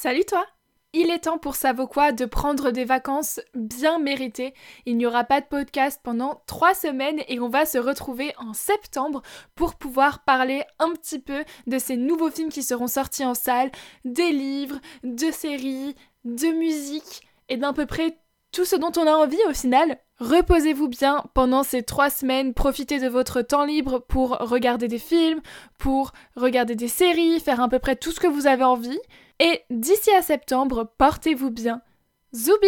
Salut toi il est temps pour quoi de prendre des vacances bien méritées. Il n'y aura pas de podcast pendant trois semaines et on va se retrouver en septembre pour pouvoir parler un petit peu de ces nouveaux films qui seront sortis en salle, des livres, de séries, de musique et d'à peu près tout ce dont on a envie au final. Reposez-vous bien pendant ces trois semaines, profitez de votre temps libre pour regarder des films, pour regarder des séries, faire à peu près tout ce que vous avez envie. Et d'ici à septembre, portez-vous bien. Zoubi